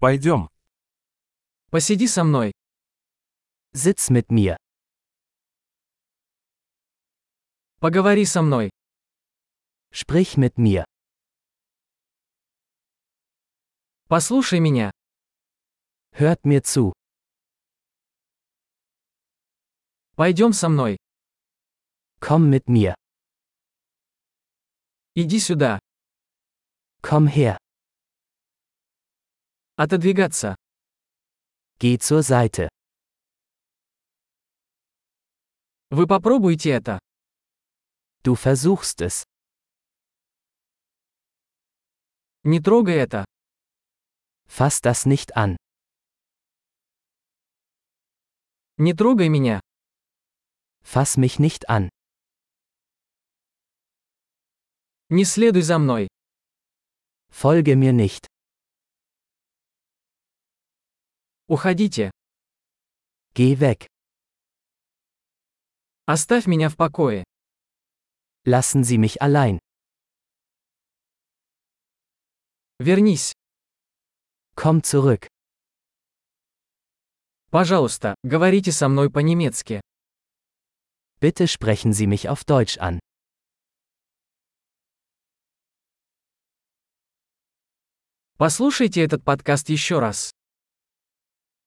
Пойдем. Посиди со мной. Sitz mit mir. Поговори со мной. Sprich mit mir. Послушай меня. Hört mir zu. Пойдем со мной. Komm mit mir. Иди сюда. Komm her. Отодвигаться. Geh zur Seite. Вы попробуйте это. Du versuchst es. Не трогай это. Fass das nicht an. Не трогай меня. Fass mich nicht an. Не следуй за мной. Folge mir nicht. Уходите. Geh weg. Оставь меня в покое. Lassen Sie mich allein. Вернись. Komm zurück. Пожалуйста, говорите со мной по-немецки. Bitte sprechen Sie mich auf Deutsch an. Послушайте этот подкаст еще раз.